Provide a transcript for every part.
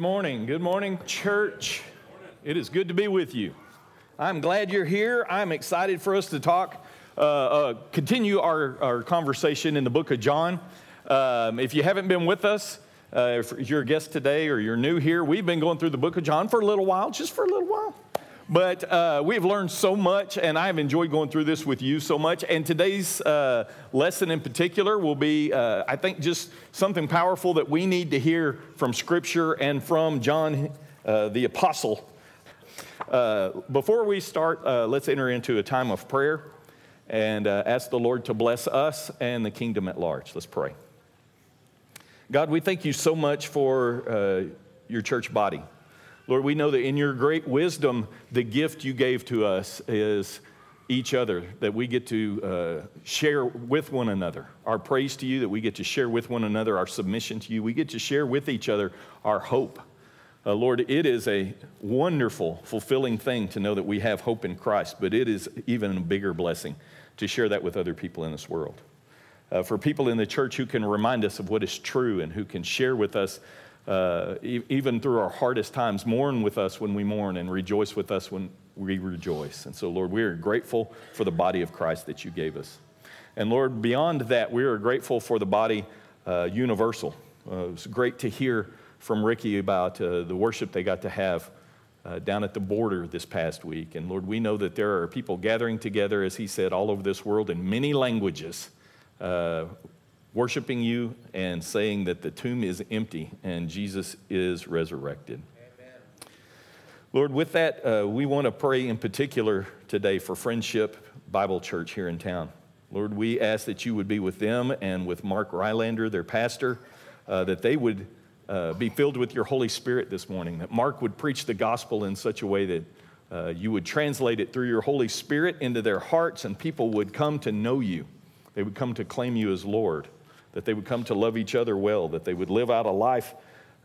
morning. Good morning, church. It is good to be with you. I'm glad you're here. I'm excited for us to talk, uh, uh, continue our, our conversation in the book of John. Um, if you haven't been with us, uh, if you're a guest today or you're new here, we've been going through the book of John for a little while, just for a little while. But uh, we've learned so much, and I've enjoyed going through this with you so much. And today's uh, lesson in particular will be, uh, I think, just something powerful that we need to hear from Scripture and from John uh, the Apostle. Uh, before we start, uh, let's enter into a time of prayer and ask the Lord to bless us and the kingdom at large. Let's pray. God, we thank you so much for your church body. Lord, we know that in your great wisdom, the gift you gave to us is each other, that we get to uh, share with one another. Our praise to you, that we get to share with one another, our submission to you. We get to share with each other our hope. Uh, Lord, it is a wonderful, fulfilling thing to know that we have hope in Christ, but it is even a bigger blessing to share that with other people in this world. Uh, for people in the church who can remind us of what is true and who can share with us uh, e- even through our hardest times, mourn with us when we mourn and rejoice with us when we rejoice. And so, Lord, we are grateful for the body of Christ that you gave us. And Lord, beyond that, we are grateful for the body uh, universal. Uh, it was great to hear from Ricky about uh, the worship they got to have uh, down at the border this past week. And Lord, we know that there are people gathering together, as he said, all over this world in many languages, uh, worshiping you and saying that the tomb is empty and Jesus is resurrected. Amen. Lord, with that, uh, we want to pray in particular today for Friendship Bible Church here in town. Lord, we ask that you would be with them and with Mark Rylander, their pastor, uh, that they would uh, be filled with your Holy Spirit this morning, that Mark would preach the gospel in such a way that uh, you would translate it through your Holy Spirit into their hearts and people would come to know you. They would come to claim you as Lord that they would come to love each other well, that they would live out a life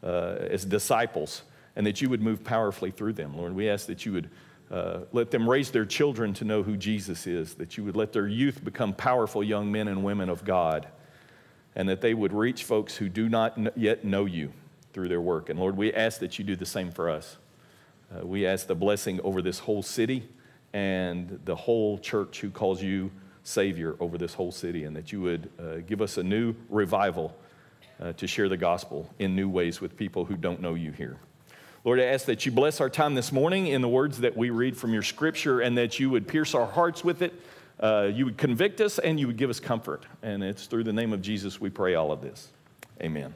uh, as disciples, and that you would move powerfully through them. Lord, we ask that you would uh, let them raise their children to know who Jesus is, that you would let their youth become powerful young men and women of God, and that they would reach folks who do not yet know you through their work. And Lord, we ask that you do the same for us. Uh, we ask the blessing over this whole city and the whole church who calls you Savior over this whole city, and that you would uh, give us a new revival uh, to share the gospel in new ways with people who don't know you here. Lord, I ask that you bless our time this morning in the words that we read from your scripture and that you would pierce our hearts with it. Uh, you would convict us and you would give us comfort. And it's through the name of Jesus we pray all of this. Amen.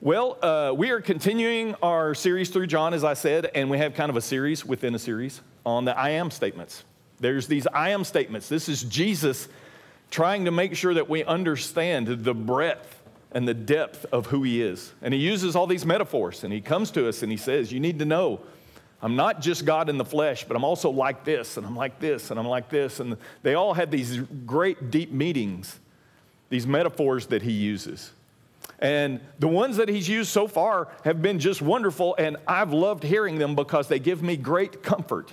Well, uh, we are continuing our series through John, as I said, and we have kind of a series within a series on the I am statements. There's these I am statements. This is Jesus trying to make sure that we understand the breadth and the depth of who he is. And he uses all these metaphors and he comes to us and he says, You need to know I'm not just God in the flesh, but I'm also like this, and I'm like this, and I'm like this. And they all had these great deep meetings, these metaphors that he uses. And the ones that he's used so far have been just wonderful, and I've loved hearing them because they give me great comfort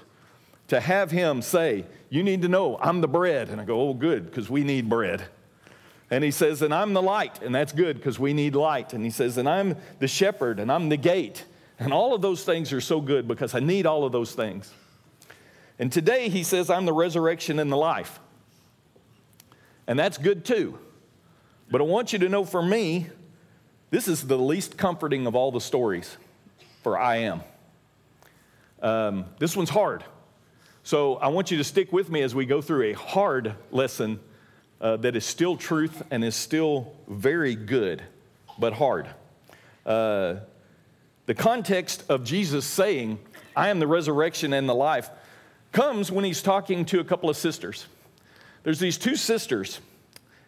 to have him say, You need to know I'm the bread. And I go, Oh, good, because we need bread. And he says, And I'm the light. And that's good because we need light. And he says, And I'm the shepherd and I'm the gate. And all of those things are so good because I need all of those things. And today he says, I'm the resurrection and the life. And that's good too. But I want you to know for me, this is the least comforting of all the stories for I am. Um, this one's hard. So I want you to stick with me as we go through a hard lesson uh, that is still truth and is still very good, but hard. Uh, the context of Jesus saying, I am the resurrection and the life, comes when he's talking to a couple of sisters. There's these two sisters,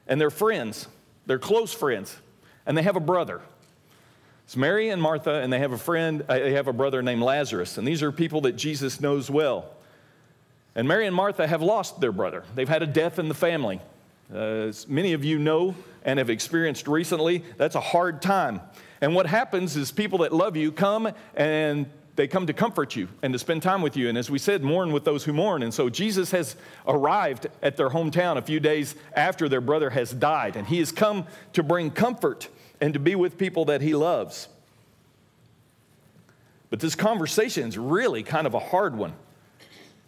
and they're friends, they're close friends, and they have a brother. It's Mary and Martha, and they have a friend, uh, they have a brother named Lazarus, and these are people that Jesus knows well. And Mary and Martha have lost their brother. They've had a death in the family. Uh, as many of you know and have experienced recently, that's a hard time. And what happens is people that love you come and they come to comfort you and to spend time with you. And as we said, mourn with those who mourn. And so Jesus has arrived at their hometown a few days after their brother has died. And he has come to bring comfort and to be with people that he loves. But this conversation is really kind of a hard one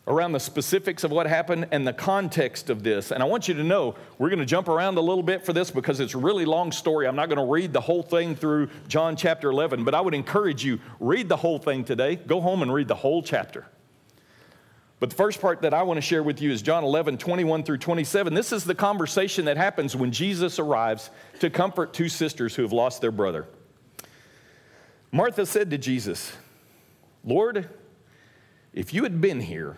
around the specifics of what happened and the context of this. And I want you to know we're going to jump around a little bit for this because it's a really long story. I'm not going to read the whole thing through John chapter 11, but I would encourage you read the whole thing today. Go home and read the whole chapter. But the first part that I want to share with you is John 11, 21 through 27. This is the conversation that happens when Jesus arrives to comfort two sisters who have lost their brother. Martha said to Jesus, Lord, if you had been here,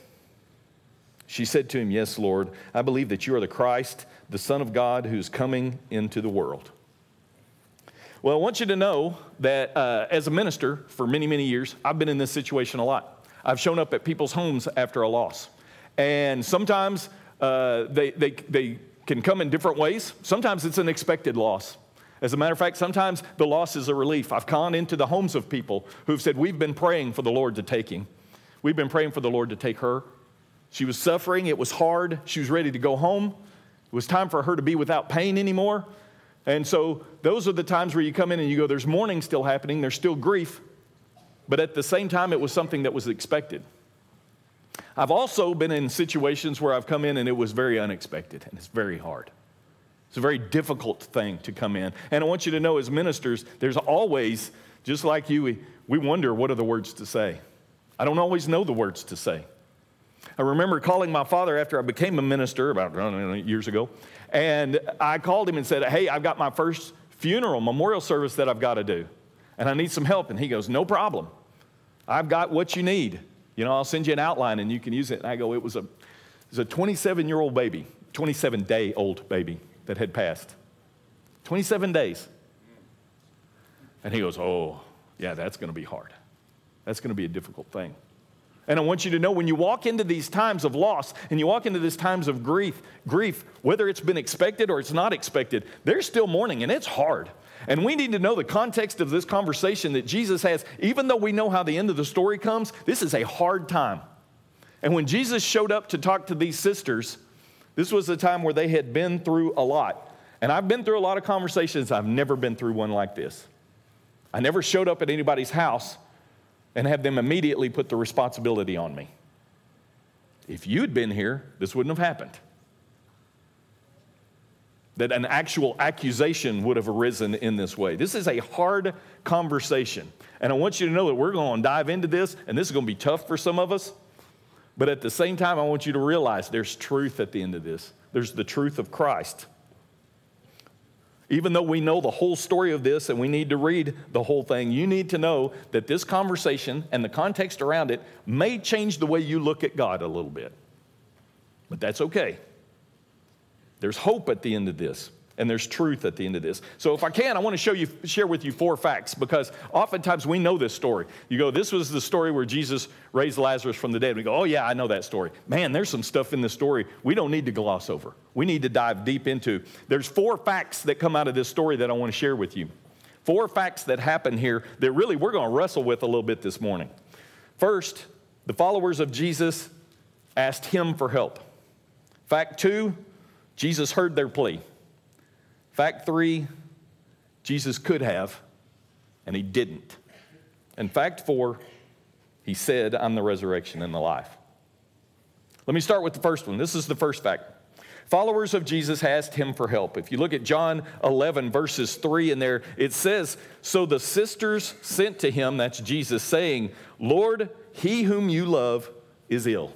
She said to him, Yes, Lord, I believe that you are the Christ, the Son of God, who's coming into the world. Well, I want you to know that uh, as a minister for many, many years, I've been in this situation a lot. I've shown up at people's homes after a loss. And sometimes uh, they, they, they can come in different ways. Sometimes it's an expected loss. As a matter of fact, sometimes the loss is a relief. I've gone into the homes of people who've said, We've been praying for the Lord to take him. We've been praying for the Lord to take her. She was suffering, it was hard. She was ready to go home. It was time for her to be without pain anymore. And so those are the times where you come in and you go, there's mourning still happening, there's still grief, but at the same time, it was something that was expected. I've also been in situations where I've come in and it was very unexpected and it's very hard. It's a very difficult thing to come in. And I want you to know, as ministers, there's always, just like you, we, wonder what are the words to say. I don't always know the words to say. I remember calling my father after I became a minister about know, years ago, and I called him and said, Hey, I've got my first funeral, memorial service that I've got to do, and I need some help. And he goes, No problem. I've got what you need. You know, I'll send you an outline and you can use it. And I go, It was a, it was a 27 year old baby, 27 day old baby that had passed. 27 days. And he goes, Oh, yeah, that's going to be hard. That's going to be a difficult thing. And I want you to know when you walk into these times of loss and you walk into these times of grief, grief, whether it's been expected or it's not expected, there's still mourning and it's hard. And we need to know the context of this conversation that Jesus has. Even though we know how the end of the story comes, this is a hard time. And when Jesus showed up to talk to these sisters, this was a time where they had been through a lot. And I've been through a lot of conversations, I've never been through one like this. I never showed up at anybody's house and have them immediately put the responsibility on me. If you'd been here, this wouldn't have happened. That an actual accusation would have arisen in this way. This is a hard conversation. And I want you to know that we're going to dive into this, and this is going to be tough for some of us. But at the same time, I want you to realize there's truth at the end of this. There's the truth of Christ. Even though we know the whole story of this and we need to read the whole thing, you need to know that this conversation and the context around it may change the way you look at God a little bit. But that's okay. There's hope at the end of this and there's truth at the end of this. So if I can, I want to show you share with you four facts because oftentimes we know this story. You go, this was the story where Jesus raised Lazarus from the dead. We go, oh yeah, I know that story. Man, there's some stuff in this story we don't need to gloss over. We need to dive deep into. There's four facts that come out of this story that I want to share with you. Four facts that happen here that really we're going to wrestle with a little bit this morning. First, the followers of Jesus asked him for help. Fact two, Jesus heard their plea. Fact three, Jesus could have, and he didn't. And fact four, he said, I'm the resurrection and the life. Let me start with the first one. This is the first fact. Followers of Jesus asked him for help. If you look at John 11, verses 3 in there, it says, So the sisters sent to him, that's Jesus, saying, Lord, he whom you love is ill.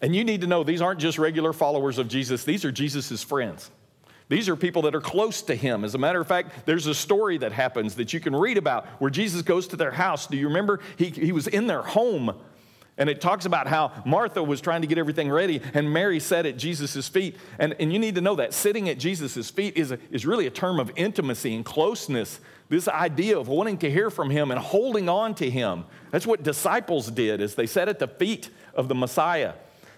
And you need to know these aren't just regular followers of Jesus, these are Jesus' friends. These are people that are close to him. As a matter of fact, there's a story that happens that you can read about where Jesus goes to their house. Do you remember? He, he was in their home. And it talks about how Martha was trying to get everything ready and Mary sat at Jesus' feet. And, and you need to know that sitting at Jesus' feet is, a, is really a term of intimacy and closeness this idea of wanting to hear from him and holding on to him. That's what disciples did as they sat at the feet of the Messiah.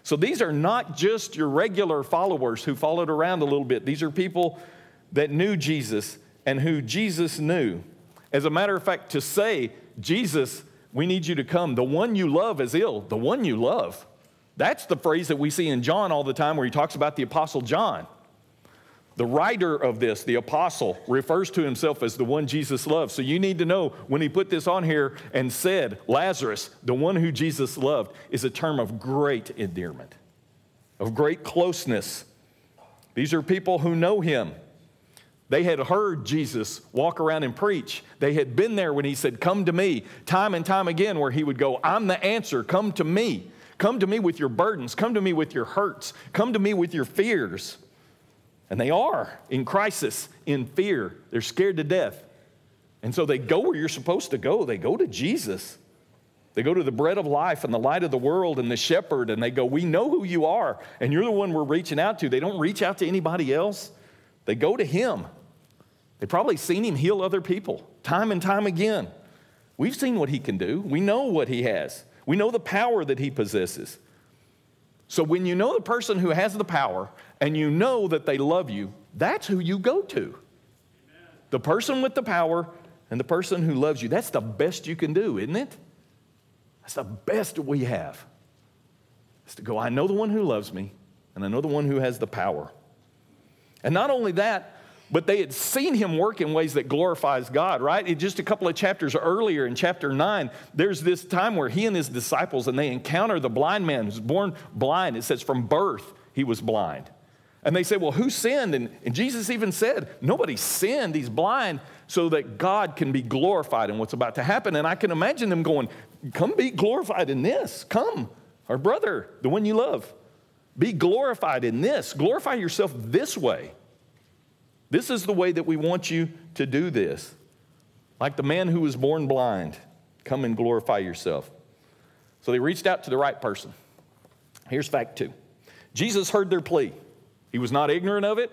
So these are not just your regular followers who followed around a little bit. These are people that knew Jesus and who Jesus knew. As a matter of fact, to say, Jesus, we need you to come, the one you love is ill, the one you love. That's the phrase that we see in John all the time where he talks about the Apostle John. The writer of this, the apostle, refers to himself as the one Jesus loved. So you need to know when he put this on here and said, Lazarus, the one who Jesus loved, is a term of great endearment, of great closeness. These are people who know him. They had heard Jesus walk around and preach. They had been there when he said, Come to me, time and time again, where he would go, I'm the answer, come to me. Come to me with your burdens, come to me with your hurts, come to me with your fears. And they are in crisis, in fear. They're scared to death. And so they go where you're supposed to go. They go to Jesus. They go to the bread of life and the light of the world and the shepherd, and they go, We know who you are, and you're the one we're reaching out to. They don't reach out to anybody else, they go to him. They've probably seen him heal other people time and time again. We've seen what he can do, we know what he has, we know the power that he possesses. So when you know the person who has the power and you know that they love you, that's who you go to. Amen. The person with the power and the person who loves you. That's the best you can do, isn't it? That's the best we have. Is to go, I know the one who loves me, and I know the one who has the power. And not only that, but they had seen him work in ways that glorifies God, right? It, just a couple of chapters earlier in chapter 9, there's this time where he and his disciples and they encounter the blind man who's born blind. It says from birth he was blind. And they say, Well, who sinned? And, and Jesus even said, Nobody sinned. He's blind so that God can be glorified in what's about to happen. And I can imagine them going, Come be glorified in this. Come, our brother, the one you love. Be glorified in this. Glorify yourself this way. This is the way that we want you to do this. Like the man who was born blind, come and glorify yourself. So they reached out to the right person. Here's fact two Jesus heard their plea. He was not ignorant of it,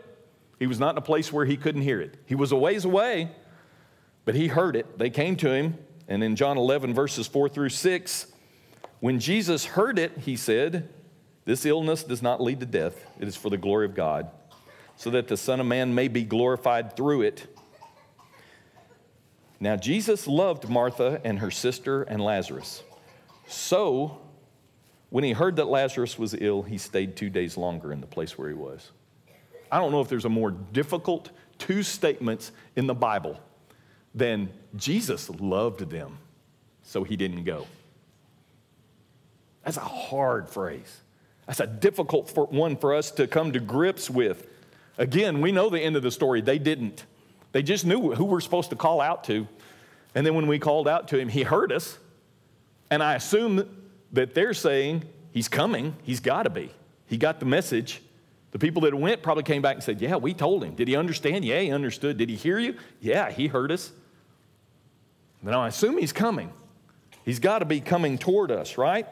he was not in a place where he couldn't hear it. He was a ways away, but he heard it. They came to him, and in John 11, verses 4 through 6, when Jesus heard it, he said, This illness does not lead to death, it is for the glory of God so that the Son of Man may be glorified through it. Now, Jesus loved Martha and her sister and Lazarus. So, when he heard that Lazarus was ill, he stayed two days longer in the place where he was. I don't know if there's a more difficult two statements in the Bible than Jesus loved them, so he didn't go. That's a hard phrase. That's a difficult one for us to come to grips with. Again, we know the end of the story. They didn't. They just knew who we're supposed to call out to. And then when we called out to him, he heard us. And I assume that they're saying, He's coming. He's got to be. He got the message. The people that went probably came back and said, Yeah, we told him. Did he understand? Yeah, he understood. Did he hear you? Yeah, he heard us. Now I assume he's coming. He's got to be coming toward us, right?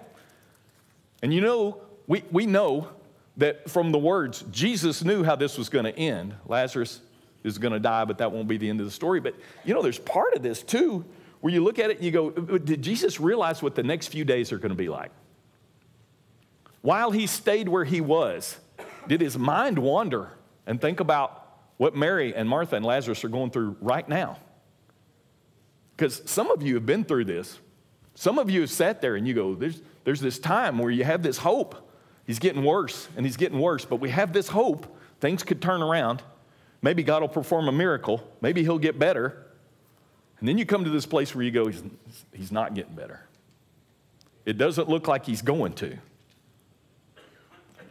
And you know, we, we know that from the words, Jesus knew how this was going to end. Lazarus is going to die, but that won't be the end of the story. But you know, there's part of this too where you look at it and you go, uh, uh, did Jesus realize what the next few days are going to be like? While he stayed where he was, did his mind wander and think about what Mary and Martha and Lazarus are going through right now? Because some of you have been through this. Some of you have sat there and you go, there's, there's this time where you have this hope He's getting worse and he's getting worse, but we have this hope things could turn around. Maybe God will perform a miracle. Maybe he'll get better. And then you come to this place where you go, he's, he's not getting better. It doesn't look like he's going to. And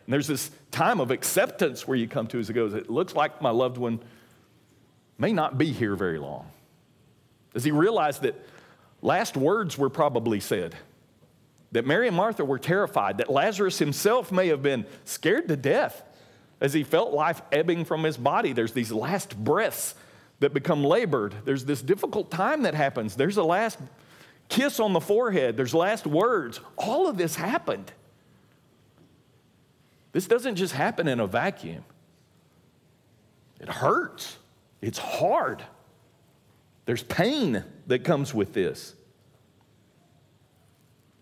there's this time of acceptance where you come to as it goes, it looks like my loved one may not be here very long. Does he realize that last words were probably said? that Mary and Martha were terrified, that Lazarus himself may have been scared to death as he felt life ebbing from his body. There's these last breaths that become labored. There's this difficult time that happens. There's a last kiss on the forehead. There's last words. All of this happened. This doesn't just happen in a vacuum. It hurts. It's hard. There's pain that comes with this.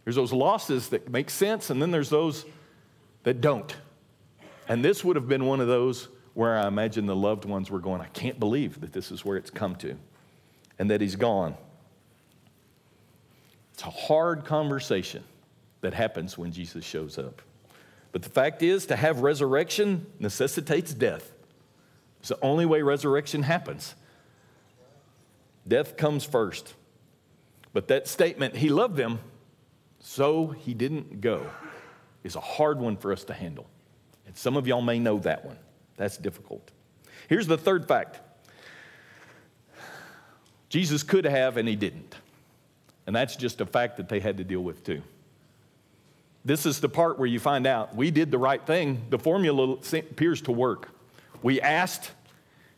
There's those losses that make sense, and then there's those that don't. And this would have been one of those where I imagine the loved ones were going, I can't believe that this is where it's come to, and that he's gone. It's a hard conversation that happens when Jesus shows up. But the fact is, to have resurrection necessitates death. It's the only way resurrection happens. Death comes first. But that statement, he loved them, so he didn't go, is a hard one for us to handle. And some of y'all may know that one. That's difficult. Here's the third fact Jesus could have, and he didn't. And that's just a fact that they had to deal with too. This is the part where you find out we did the right thing. The formula appears to work. We asked,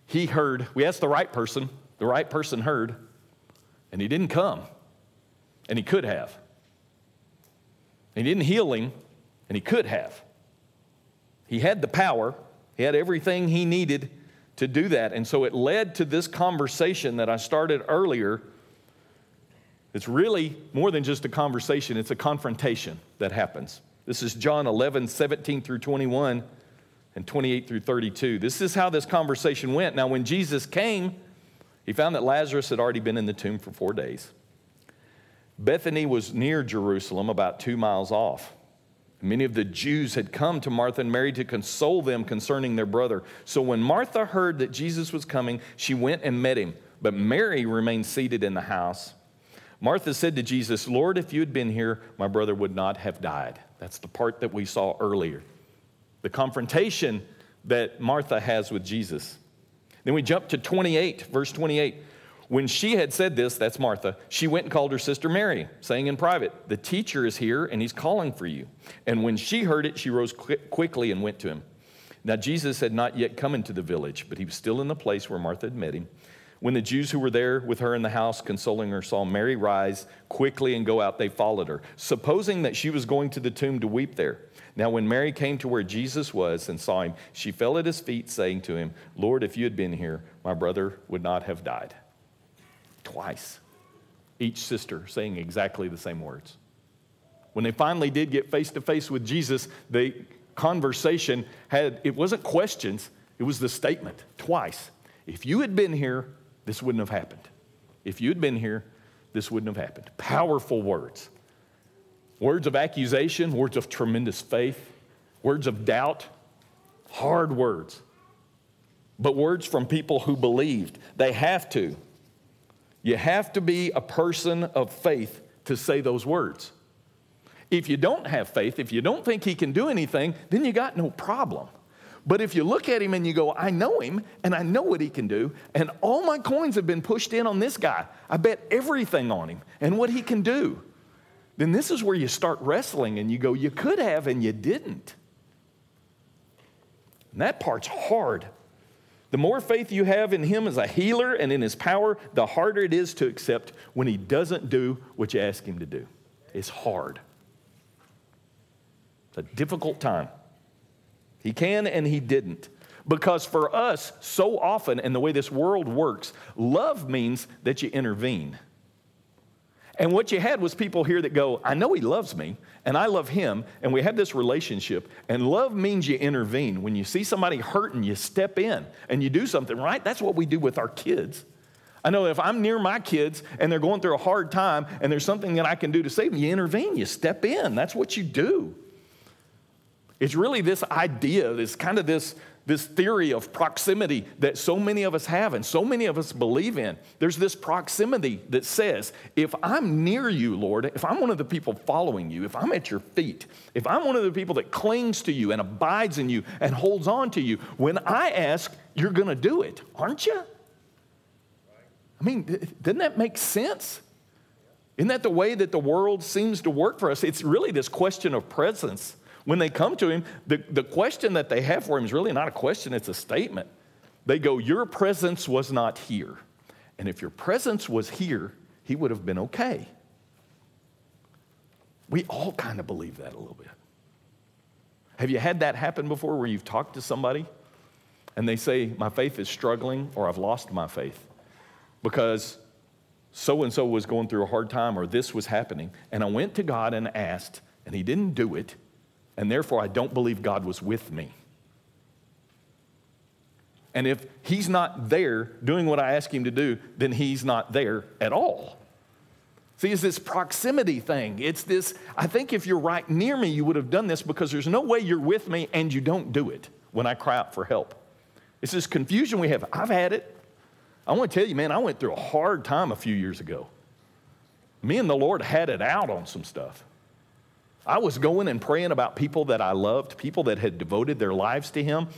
he heard. We asked the right person, the right person heard, and he didn't come. And he could have. he didn't heal him, and he could have. He had the power, he had everything he needed to do that. And so it led to this conversation that I started earlier. It's really more than just a conversation, it's a confrontation that happens. This is John 11, 17 through 21 and 28 through 32. This is how this conversation went. Now, when Jesus came, he found that Lazarus had already been in the tomb for four days. Bethany was near Jerusalem, about two miles off. Many of the Jews had come to Martha and Mary to console them concerning their brother. So when Martha heard that Jesus was coming, she went and met him. But Mary remained seated in the house. Martha said to Jesus, Lord, if you had been here, my brother would not have died. That's the part that we saw earlier the confrontation that Martha has with Jesus. Then we jump to 28, verse 28. When she had said this, that's Martha, she went and called her sister Mary, saying in private, The teacher is here and he's calling for you. And when she heard it, she rose quickly and went to him. Now, Jesus had not yet come into the village, but he was still in the place where Martha had met him. When the Jews who were there with her in the house consoling her saw Mary rise quickly and go out, they followed her, supposing that she was going to the tomb to weep there. Now, when Mary came to where Jesus was and saw him, she fell at his feet, saying to him, Lord, if you had been here, my brother would not have died. Twice. Each sister saying exactly the same words. When they finally did get face to face with Jesus, the conversation had, it wasn't questions, it was the statement twice. If you had been here, this wouldn't have happened. If you had been here, this wouldn't have happened. Powerful words. Words of accusation, words of tremendous faith, words of doubt, hard words. But words from people who believed. They have to. You have to be a person of faith to say those words. If you don't have faith, if you don't think he can do anything, then you got no problem. But if you look at him and you go, I know him and I know what he can do, and all my coins have been pushed in on this guy, I bet everything on him and what he can do, then this is where you start wrestling and you go, You could have and you didn't. And that part's hard. The more faith you have in him as a healer and in his power, the harder it is to accept when he doesn't do what you ask him to do. It's hard. It's a difficult time. He can and he didn't. Because for us, so often, in the way this world works, love means that you intervene. And what you had was people here that go, I know he loves me, and I love him, and we have this relationship. And love means you intervene. When you see somebody hurting, you step in and you do something, right? That's what we do with our kids. I know if I'm near my kids and they're going through a hard time and there's something that I can do to save them, you intervene, you step in. That's what you do. It's really this idea, this kind of this, this theory of proximity that so many of us have and so many of us believe in. There's this proximity that says, if I'm near you, Lord, if I'm one of the people following you, if I'm at your feet, if I'm one of the people that clings to you and abides in you and holds on to you, when I ask, you're going to do it, aren't you? I mean, doesn't that make sense? Isn't that the way that the world seems to work for us? It's really this question of presence. When they come to him, the, the question that they have for him is really not a question, it's a statement. They go, Your presence was not here. And if your presence was here, he would have been okay. We all kind of believe that a little bit. Have you had that happen before where you've talked to somebody and they say, My faith is struggling or I've lost my faith? Because so and so was going through a hard time or this was happening. And I went to God and asked, and He didn't do it. And therefore, I don't believe God was with me. And if He's not there doing what I ask Him to do, then He's not there at all. See, it's this proximity thing. It's this, I think if you're right near me, you would have done this because there's no way you're with me and you don't do it when I cry out for help. It's this confusion we have. I've had it. I want to tell you, man, I went through a hard time a few years ago. Me and the Lord had it out on some stuff. I was going and praying about people that I loved, people that had devoted their lives to Him,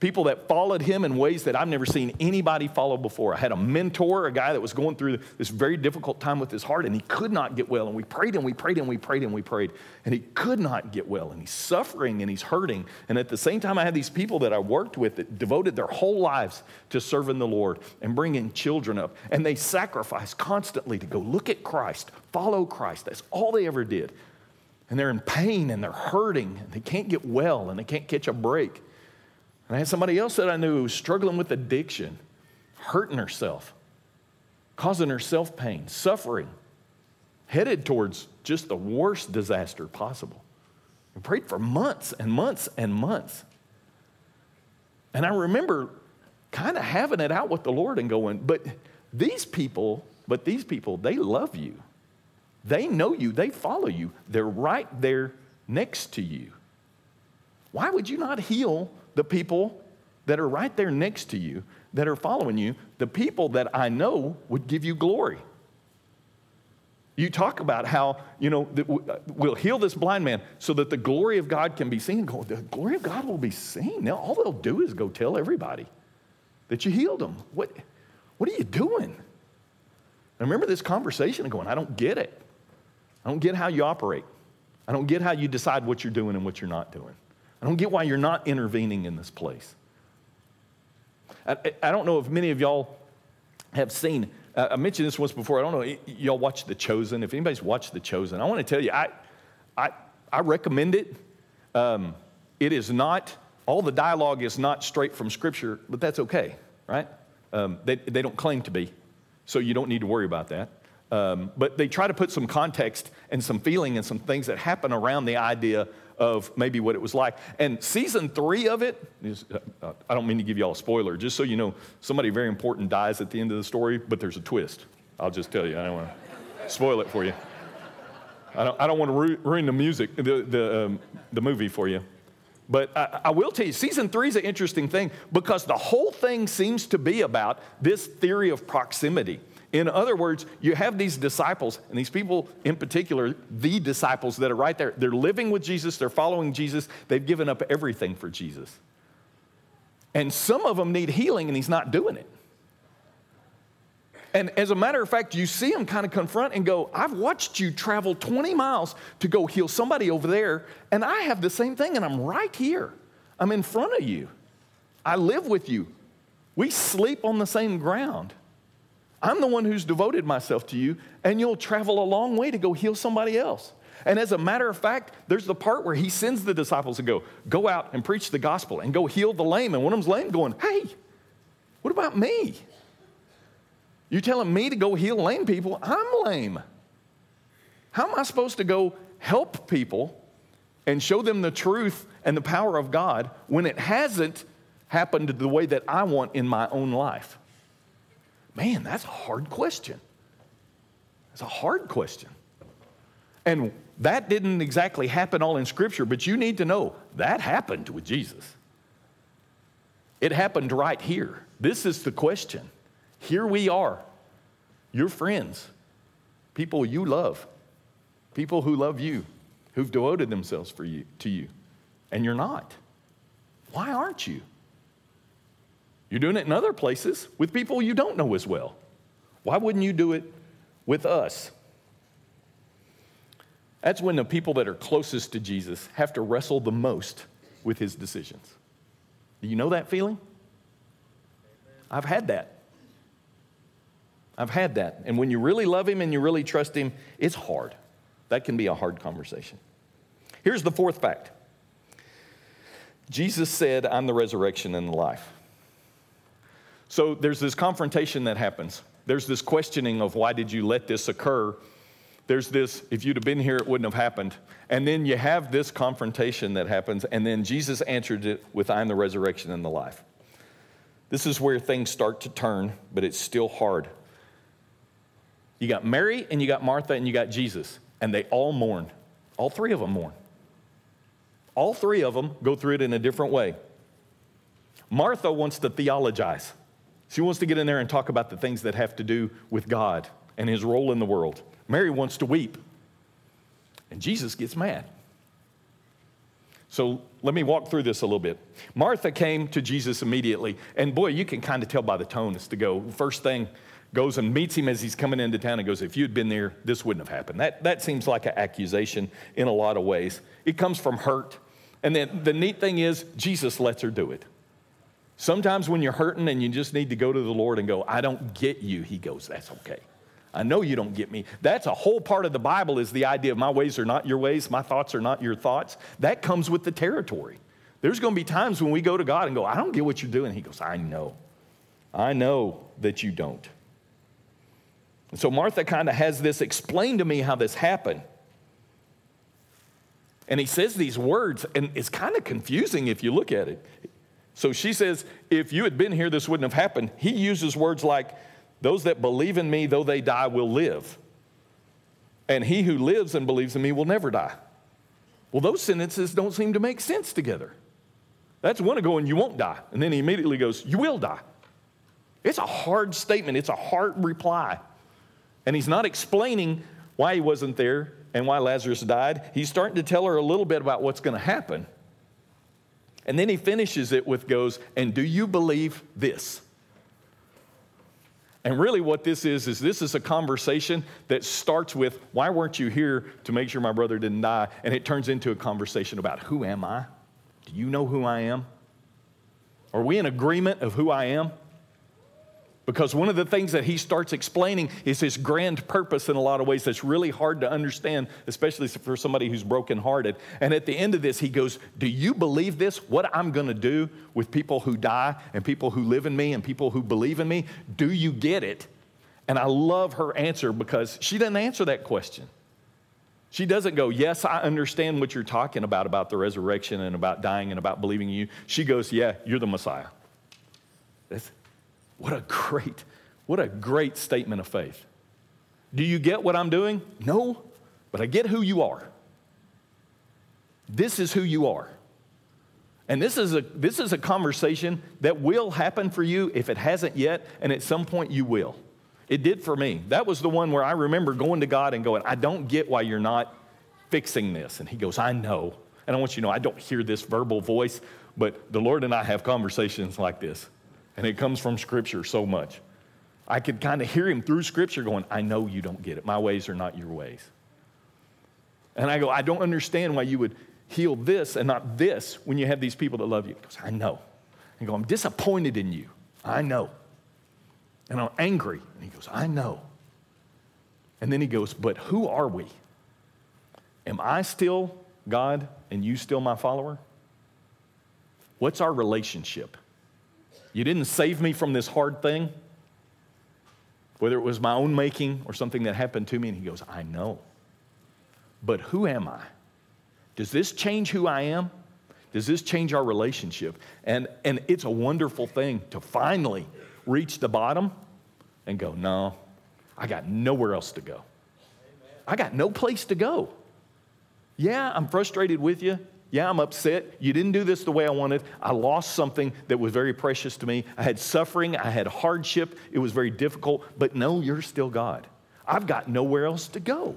people that followed him in ways that I've never seen anybody follow before. I had a mentor, a guy that was going through this very difficult time with his heart, and he could not get well. And we prayed and we prayed and we prayed and we prayed, and he could not get well. And he's suffering and he's hurting. And at the same time, I had these people that I worked with that devoted their whole lives to serving the Lord and bringing children up. And they sacrificed constantly to go look at Christ, follow Christ. That's all they ever did. And they're in pain and they're hurting and they can't get well and they can't catch a break. And I had somebody else that I knew who was struggling with addiction, hurting herself, causing herself pain, suffering, headed towards just the worst disaster possible. And prayed for months and months and months. And I remember kind of having it out with the Lord and going, but these people, but these people, they love you. They know you, they follow you, they're right there next to you. Why would you not heal the people that are right there next to you, that are following you, the people that I know would give you glory. You talk about how, you know, uh, we'll heal this blind man so that the glory of God can be seen. The glory of God will be seen. Now, all they'll do is go tell everybody that you healed them. What, what are you doing? I remember this conversation going, I don't get it. I don't get how you operate. I don't get how you decide what you're doing and what you're not doing. I don't get why you're not intervening in this place. I, I don't know if many of y'all have seen, uh, I mentioned this once before. I don't know, y'all watch The Chosen. If anybody's watched The Chosen, I want to tell you, I, I, I recommend it. Um, it is not, all the dialogue is not straight from Scripture, but that's okay, right? Um, they, they don't claim to be, so you don't need to worry about that. Um, but they try to put some context and some feeling and some things that happen around the idea of maybe what it was like. And season three of it is, uh, I don't mean to give you all a spoiler, just so you know, somebody very important dies at the end of the story, but there's a twist. I'll just tell you, I don't want to spoil it for you. I don't, I don't want to ruin the music, the, the, um, the movie for you. But I, I, will tell you, season three is an interesting thing because the whole thing seems to be about this theory of proximity. In other words, you have these disciples, and these people in particular, the disciples that are right there, they're living with Jesus, they're following Jesus, they've given up everything for Jesus. And some of them need healing, and he's not doing it. And as a matter of fact, you see him kind of confront and go, I've watched you travel 20 miles to go heal somebody over there, and I have the same thing, and I'm right here. I'm in front of you. I live with you. We sleep on the same ground. I'm the one who's devoted myself to you, and you'll travel a long way to go heal somebody else. And as a matter of fact, there's the part where he sends the disciples to go, go out and preach the gospel and go heal the lame. And one of them's lame, going, hey, what about me? You're telling me to go heal lame people? I'm lame. How am I supposed to go help people and show them the truth and the power of God when it hasn't happened the way that I want in my own life? Man, that's a hard question. That's a hard question. And that didn't exactly happen all in Scripture, but you need to know that happened with Jesus. It happened right here. This is the question. Here we are, your friends, people you love, people who love you, who've devoted themselves for you, to you, and you're not. Why aren't you? You're doing it in other places with people you don't know as well. Why wouldn't you do it with us? That's when the people that are closest to Jesus have to wrestle the most with his decisions. Do you know that feeling? I've had that. I've had that. And when you really love him and you really trust him, it's hard. That can be a hard conversation. Here's the fourth fact Jesus said, I'm the resurrection and the life. So there's this confrontation that happens. there's this questioning of why did you let this occur? There's this, if you'd have been here, it wouldn't have happened. And then you have this confrontation that happens, and then Jesus answered it with, I am the resurrection and the life. This is where things start to turn, but it's still hard. You got Mary, and you got Martha, and you got Jesus, and they all mourn. All three of them mourn. All three of them go through it in a different way. Martha wants to theologize. She wants to get in there and talk about the things that have to do with God and his role in the world. Mary wants to weep. And Jesus gets mad. So let me walk through this a little bit. Martha came to Jesus immediately, and boy, you can kind of tell by the tone as to go. First thing, goes and meets him as he's coming into town and goes, If you'd been there, this wouldn't have happened. That, that seems like an accusation in a lot of ways. It comes from hurt. And then the neat thing is, Jesus lets her do it. Sometimes when you're hurting and you just need to go to the Lord and go, I don't get you, he goes, That's okay. I know you don't get me. That's a whole part of the Bible is the idea of my ways are not your ways, my thoughts are not your thoughts. That comes with the territory. There's going to be times when we go to God and go, I don't get what you're doing. He goes, I know. I know that you don't. And so Martha kind of has this explain to me how this happened. And he says these words, and it's kind of confusing if you look at it. So she says, If you had been here, this wouldn't have happened. He uses words like, Those that believe in me, though they die, will live. And he who lives and believes in me will never die. Well, those sentences don't seem to make sense together. That's one of going, You won't die. And then he immediately goes, You will die. It's a hard statement, it's a hard reply. And he's not explaining why he wasn't there and why Lazarus died. He's starting to tell her a little bit about what's going to happen. And then he finishes it with goes, "And do you believe this?" And really what this is is this is a conversation that starts with, "Why weren't you here to make sure my brother didn't die?" and it turns into a conversation about, "Who am I? Do you know who I am? Are we in agreement of who I am?" Because one of the things that he starts explaining is his grand purpose in a lot of ways that's really hard to understand, especially for somebody who's brokenhearted. And at the end of this, he goes, Do you believe this? What I'm going to do with people who die and people who live in me and people who believe in me? Do you get it? And I love her answer because she doesn't answer that question. She doesn't go, Yes, I understand what you're talking about, about the resurrection and about dying and about believing in you. She goes, Yeah, you're the Messiah. That's, what a great, what a great statement of faith. Do you get what I'm doing? No, but I get who you are. This is who you are. And this is a, this is a conversation that will happen for you if it hasn't yet, and at some point you will. It did for me. That was the one where I remember going to God and going, I don't get why you're not fixing this. And He goes, I know. And I want you to know, I don't hear this verbal voice, but the Lord and I have conversations like this. And it comes from Scripture so much. I could kind of hear him through Scripture going, I know you don't get it. My ways are not your ways. And I go, I don't understand why you would heal this and not this when you have these people that love you. He goes, I know. I go, I'm disappointed in you. I know. And I'm angry. And he goes, I know. And then he goes, But who are we? Am I still God and you still my follower? What's our relationship? You didn't save me from this hard thing, whether it was my own making or something that happened to me. And he goes, I know. But who am I? Does this change who I am? Does this change our relationship? And, and it's a wonderful thing to finally reach the bottom and go, no, I got nowhere else to go. I got no place to go. Yeah, I'm frustrated with you. Yeah, I'm upset. You didn't do this the way I wanted. I lost something that was very precious to me. I had suffering. I had hardship. It was very difficult. But no, you're still God. I've got nowhere else to go.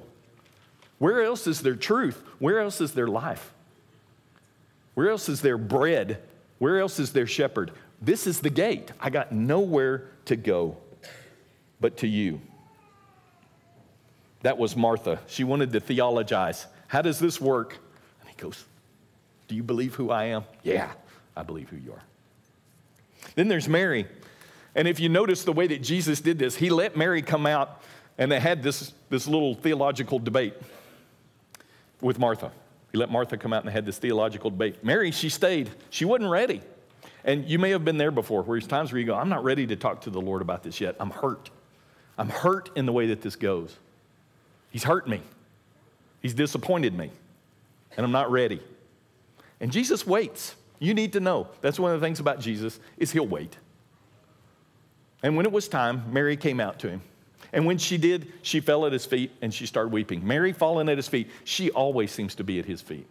Where else is there truth? Where else is there life? Where else is there bread? Where else is there shepherd? This is the gate. I got nowhere to go but to you. That was Martha. She wanted to theologize. How does this work? And he goes, do you believe who I am? Yeah, I believe who you are. Then there's Mary. And if you notice the way that Jesus did this, he let Mary come out and they had this, this little theological debate with Martha. He let Martha come out and they had this theological debate. Mary, she stayed. She wasn't ready. And you may have been there before, where there's times where you go, I'm not ready to talk to the Lord about this yet. I'm hurt. I'm hurt in the way that this goes. He's hurt me. He's disappointed me. And I'm not ready. And Jesus waits. You need to know. That's one of the things about Jesus is he'll wait. And when it was time, Mary came out to him. And when she did, she fell at his feet and she started weeping. Mary falling at his feet, she always seems to be at his feet.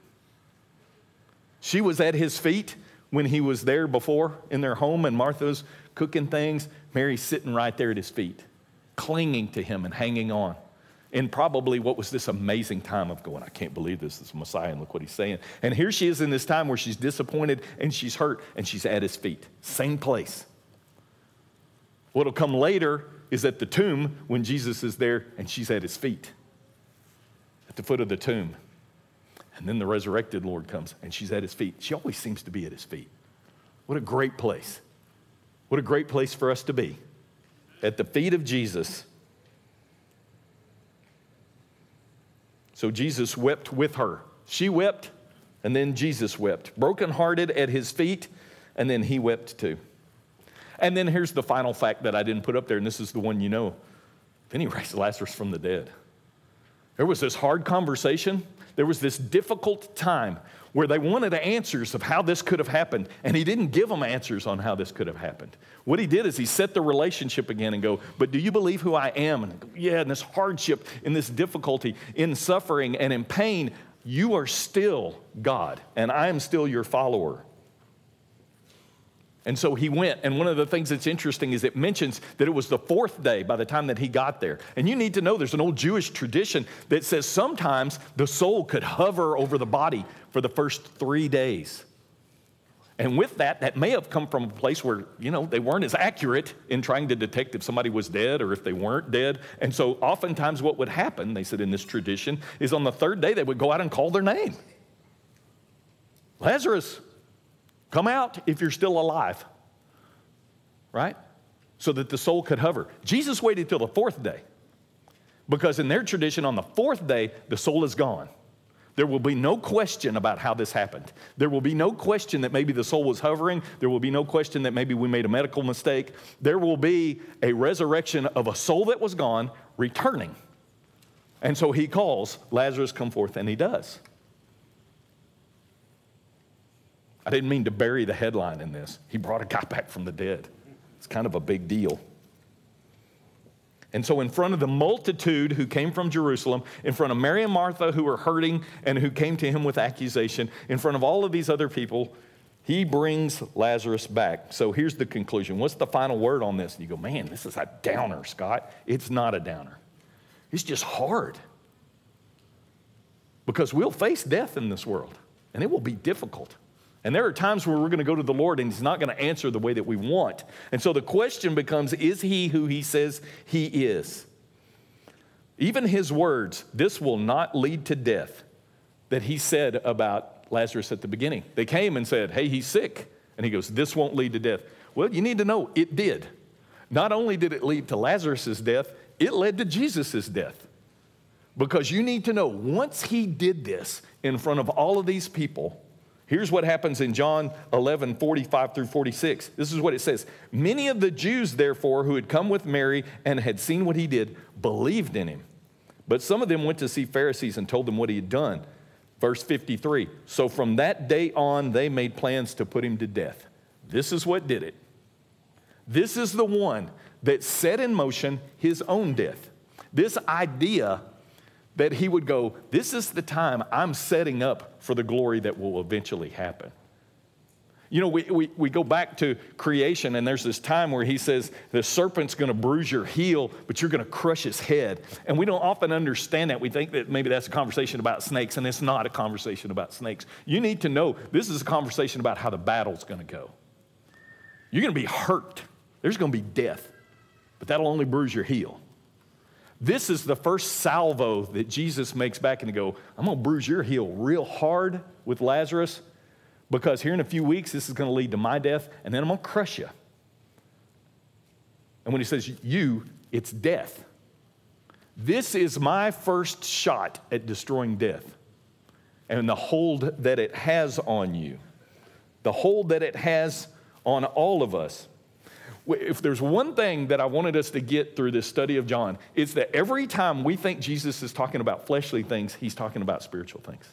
She was at his feet when he was there before in their home and Martha's cooking things. Mary's sitting right there at his feet, clinging to him and hanging on. In probably what was this amazing time of going, I can't believe this is Messiah, and look what he's saying. And here she is in this time where she's disappointed and she's hurt and she's at his feet. Same place. What'll come later is at the tomb when Jesus is there and she's at his feet, at the foot of the tomb. And then the resurrected Lord comes and she's at his feet. She always seems to be at his feet. What a great place. What a great place for us to be. At the feet of Jesus. So Jesus wept with her. She wept, and then Jesus wept. Brokenhearted at his feet, and then he wept too. And then here's the final fact that I didn't put up there, and this is the one you know. Then he raised Lazarus from the dead. There was this hard conversation, there was this difficult time where they wanted answers of how this could have happened, and he didn't give them answers on how this could have happened. What he did is he set the relationship again and go, But do you believe who I am? And go, yeah, in this hardship, in this difficulty, in suffering, and in pain, you are still God, and I am still your follower. And so he went. And one of the things that's interesting is it mentions that it was the fourth day by the time that he got there. And you need to know there's an old Jewish tradition that says sometimes the soul could hover over the body for the first three days. And with that, that may have come from a place where, you know, they weren't as accurate in trying to detect if somebody was dead or if they weren't dead. And so oftentimes what would happen, they said in this tradition, is on the third day they would go out and call their name Lazarus, Come out if you're still alive, right? So that the soul could hover. Jesus waited till the fourth day because, in their tradition, on the fourth day, the soul is gone. There will be no question about how this happened. There will be no question that maybe the soul was hovering. There will be no question that maybe we made a medical mistake. There will be a resurrection of a soul that was gone returning. And so he calls Lazarus, come forth, and he does. I didn't mean to bury the headline in this. He brought a guy back from the dead. It's kind of a big deal. And so, in front of the multitude who came from Jerusalem, in front of Mary and Martha who were hurting and who came to him with accusation, in front of all of these other people, he brings Lazarus back. So, here's the conclusion. What's the final word on this? And you go, man, this is a downer, Scott. It's not a downer, it's just hard. Because we'll face death in this world, and it will be difficult. And there are times where we're going to go to the Lord and He's not going to answer the way that we want. And so the question becomes is He who He says He is? Even His words, this will not lead to death, that He said about Lazarus at the beginning. They came and said, hey, he's sick. And He goes, this won't lead to death. Well, you need to know it did. Not only did it lead to Lazarus' death, it led to Jesus' death. Because you need to know once He did this in front of all of these people, Here's what happens in John 11, 45 through 46. This is what it says Many of the Jews, therefore, who had come with Mary and had seen what he did, believed in him. But some of them went to see Pharisees and told them what he had done. Verse 53 So from that day on, they made plans to put him to death. This is what did it. This is the one that set in motion his own death. This idea that he would go, This is the time I'm setting up for the glory that will eventually happen. You know, we, we, we go back to creation, and there's this time where he says, The serpent's gonna bruise your heel, but you're gonna crush his head. And we don't often understand that. We think that maybe that's a conversation about snakes, and it's not a conversation about snakes. You need to know this is a conversation about how the battle's gonna go. You're gonna be hurt, there's gonna be death, but that'll only bruise your heel. This is the first salvo that Jesus makes back and go, I'm going to bruise your heel real hard with Lazarus because here in a few weeks, this is going to lead to my death, and then I'm going to crush you. And when he says you, it's death. This is my first shot at destroying death and the hold that it has on you, the hold that it has on all of us. If there's one thing that I wanted us to get through this study of John, it's that every time we think Jesus is talking about fleshly things, he's talking about spiritual things.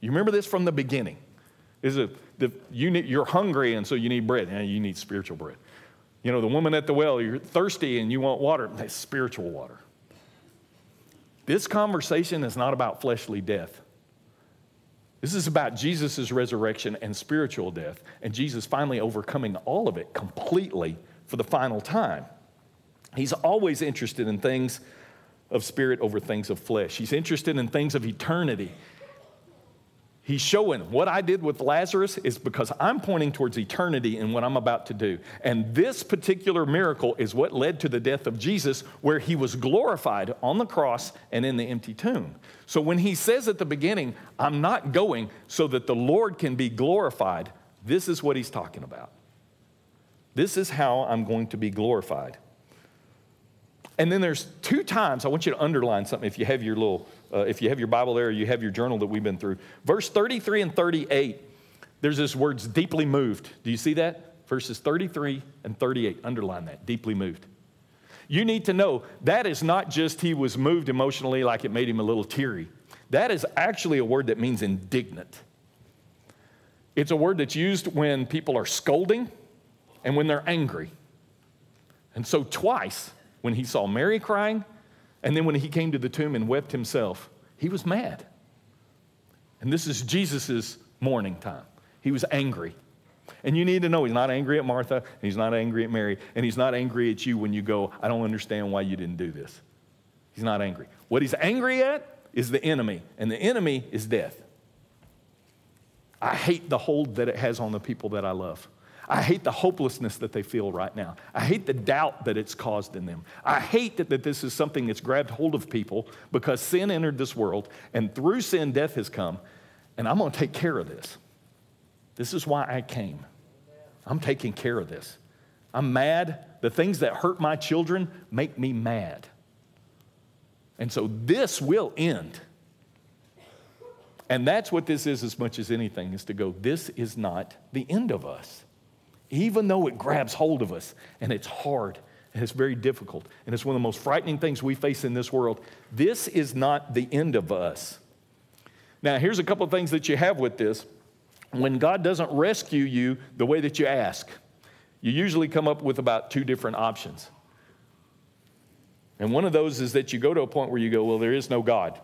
You remember this from the beginning. Is it the, you need, you're hungry and so you need bread, and you need spiritual bread. You know, the woman at the well, you're thirsty and you want water, that's spiritual water. This conversation is not about fleshly death. This is about Jesus' resurrection and spiritual death, and Jesus finally overcoming all of it completely for the final time. He's always interested in things of spirit over things of flesh. He's interested in things of eternity. He's showing what I did with Lazarus is because I'm pointing towards eternity in what I'm about to do. And this particular miracle is what led to the death of Jesus, where he was glorified on the cross and in the empty tomb. So when he says at the beginning, I'm not going so that the Lord can be glorified, this is what he's talking about. This is how I'm going to be glorified. And then there's two times, I want you to underline something if you have your little uh, if you have your Bible there, you have your journal that we've been through. Verse 33 and 38, there's this words deeply moved. Do you see that? Verses 33 and 38, underline that, deeply moved. You need to know that is not just he was moved emotionally like it made him a little teary. That is actually a word that means indignant. It's a word that's used when people are scolding and when they're angry. And so, twice, when he saw Mary crying and then when he came to the tomb and wept himself, he was mad. And this is Jesus' mourning time. He was angry. And you need to know he's not angry at Martha, he's not angry at Mary, and he's not angry at you when you go, I don't understand why you didn't do this. He's not angry. What he's angry at is the enemy, and the enemy is death. I hate the hold that it has on the people that I love. I hate the hopelessness that they feel right now. I hate the doubt that it's caused in them. I hate that, that this is something that's grabbed hold of people because sin entered this world, and through sin, death has come, and I'm going to take care of this. This is why I came. I'm taking care of this. I'm mad. The things that hurt my children make me mad. And so this will end. And that's what this is as much as anything is to go, this is not the end of us even though it grabs hold of us and it's hard and it's very difficult and it's one of the most frightening things we face in this world, this is not the end of us. Now, here's a couple of things that you have with this. When God doesn't rescue you the way that you ask, you usually come up with about two different options. And one of those is that you go to a point where you go, Well, there is no God.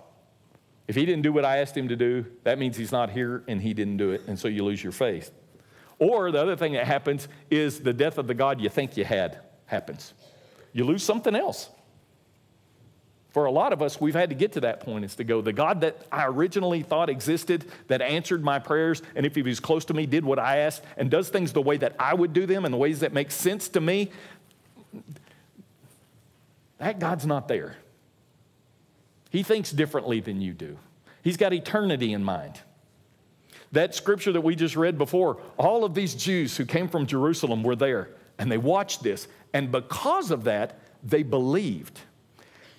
If he didn't do what I asked him to do, that means he's not here and he didn't do it. And so you lose your faith. Or the other thing that happens is the death of the God you think you had happens. You lose something else. For a lot of us, we've had to get to that point is to go, the God that I originally thought existed, that answered my prayers, and if he was close to me, did what I asked, and does things the way that I would do them and the ways that make sense to me, that God's not there. He thinks differently than you do. He's got eternity in mind. That scripture that we just read before, all of these Jews who came from Jerusalem were there and they watched this. And because of that, they believed.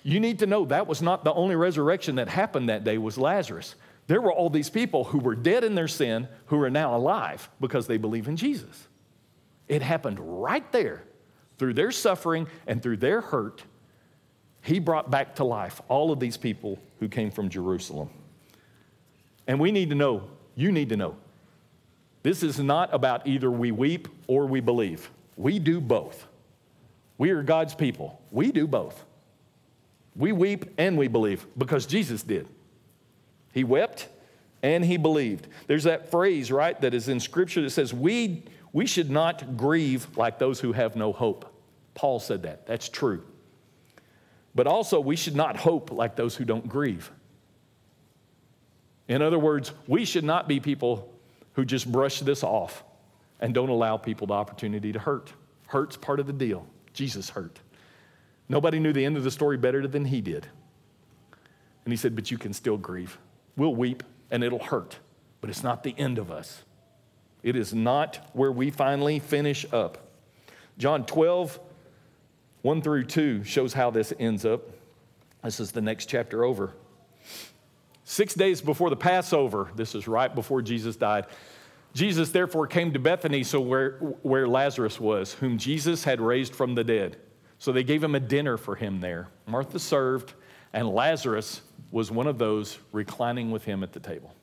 You need to know that was not the only resurrection that happened that day was Lazarus. There were all these people who were dead in their sin who are now alive because they believe in Jesus. It happened right there through their suffering and through their hurt. He brought back to life all of these people who came from Jerusalem. And we need to know you need to know. This is not about either we weep or we believe. We do both. We are God's people. We do both. We weep and we believe because Jesus did. He wept and he believed. There's that phrase, right, that is in Scripture that says, We, we should not grieve like those who have no hope. Paul said that. That's true. But also, we should not hope like those who don't grieve. In other words, we should not be people who just brush this off and don't allow people the opportunity to hurt. Hurt's part of the deal. Jesus hurt. Nobody knew the end of the story better than he did. And he said, But you can still grieve. We'll weep and it'll hurt, but it's not the end of us. It is not where we finally finish up. John 12, 1 through 2 shows how this ends up. This is the next chapter over. Six days before the Passover, this is right before Jesus died, Jesus therefore came to Bethany, so where, where Lazarus was, whom Jesus had raised from the dead. So they gave him a dinner for him there. Martha served, and Lazarus was one of those reclining with him at the table.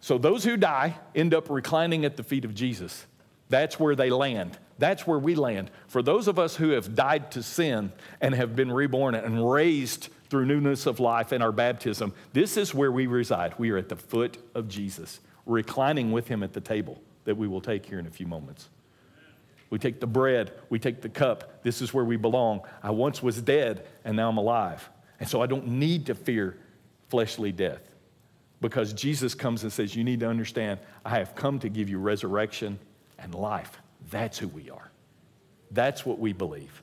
So those who die end up reclining at the feet of Jesus. That's where they land. That's where we land. For those of us who have died to sin and have been reborn and raised through newness of life in our baptism, this is where we reside. We are at the foot of Jesus reclining with him at the table that we will take here in a few moments. We take the bread, we take the cup. This is where we belong. I once was dead, and now I'm alive. And so I don't need to fear fleshly death because Jesus comes and says, You need to understand, I have come to give you resurrection and life. That's who we are. That's what we believe.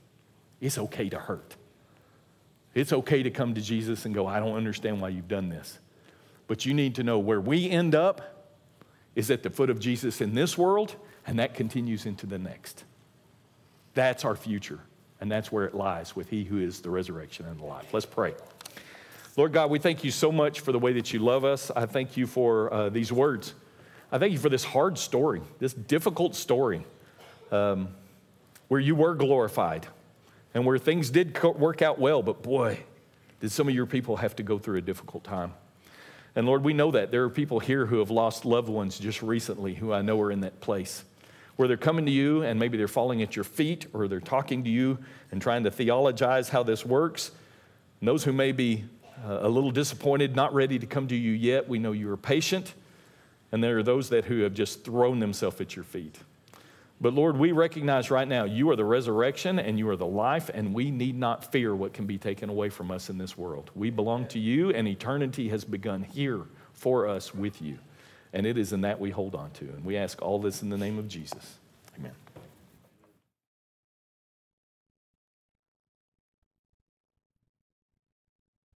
It's okay to hurt. It's okay to come to Jesus and go, I don't understand why you've done this. But you need to know where we end up is at the foot of Jesus in this world, and that continues into the next. That's our future, and that's where it lies with He who is the resurrection and the life. Let's pray. Lord God, we thank you so much for the way that you love us. I thank you for uh, these words. I thank you for this hard story, this difficult story, um, where you were glorified and where things did work out well, but boy, did some of your people have to go through a difficult time. And Lord, we know that. There are people here who have lost loved ones just recently who I know are in that place where they're coming to you and maybe they're falling at your feet or they're talking to you and trying to theologize how this works. And those who may be uh, a little disappointed, not ready to come to you yet, we know you are patient. And there are those that who have just thrown themselves at your feet. But Lord, we recognize right now you are the resurrection and you are the life, and we need not fear what can be taken away from us in this world. We belong to you, and eternity has begun here for us with you. And it is in that we hold on to. And we ask all this in the name of Jesus. Amen.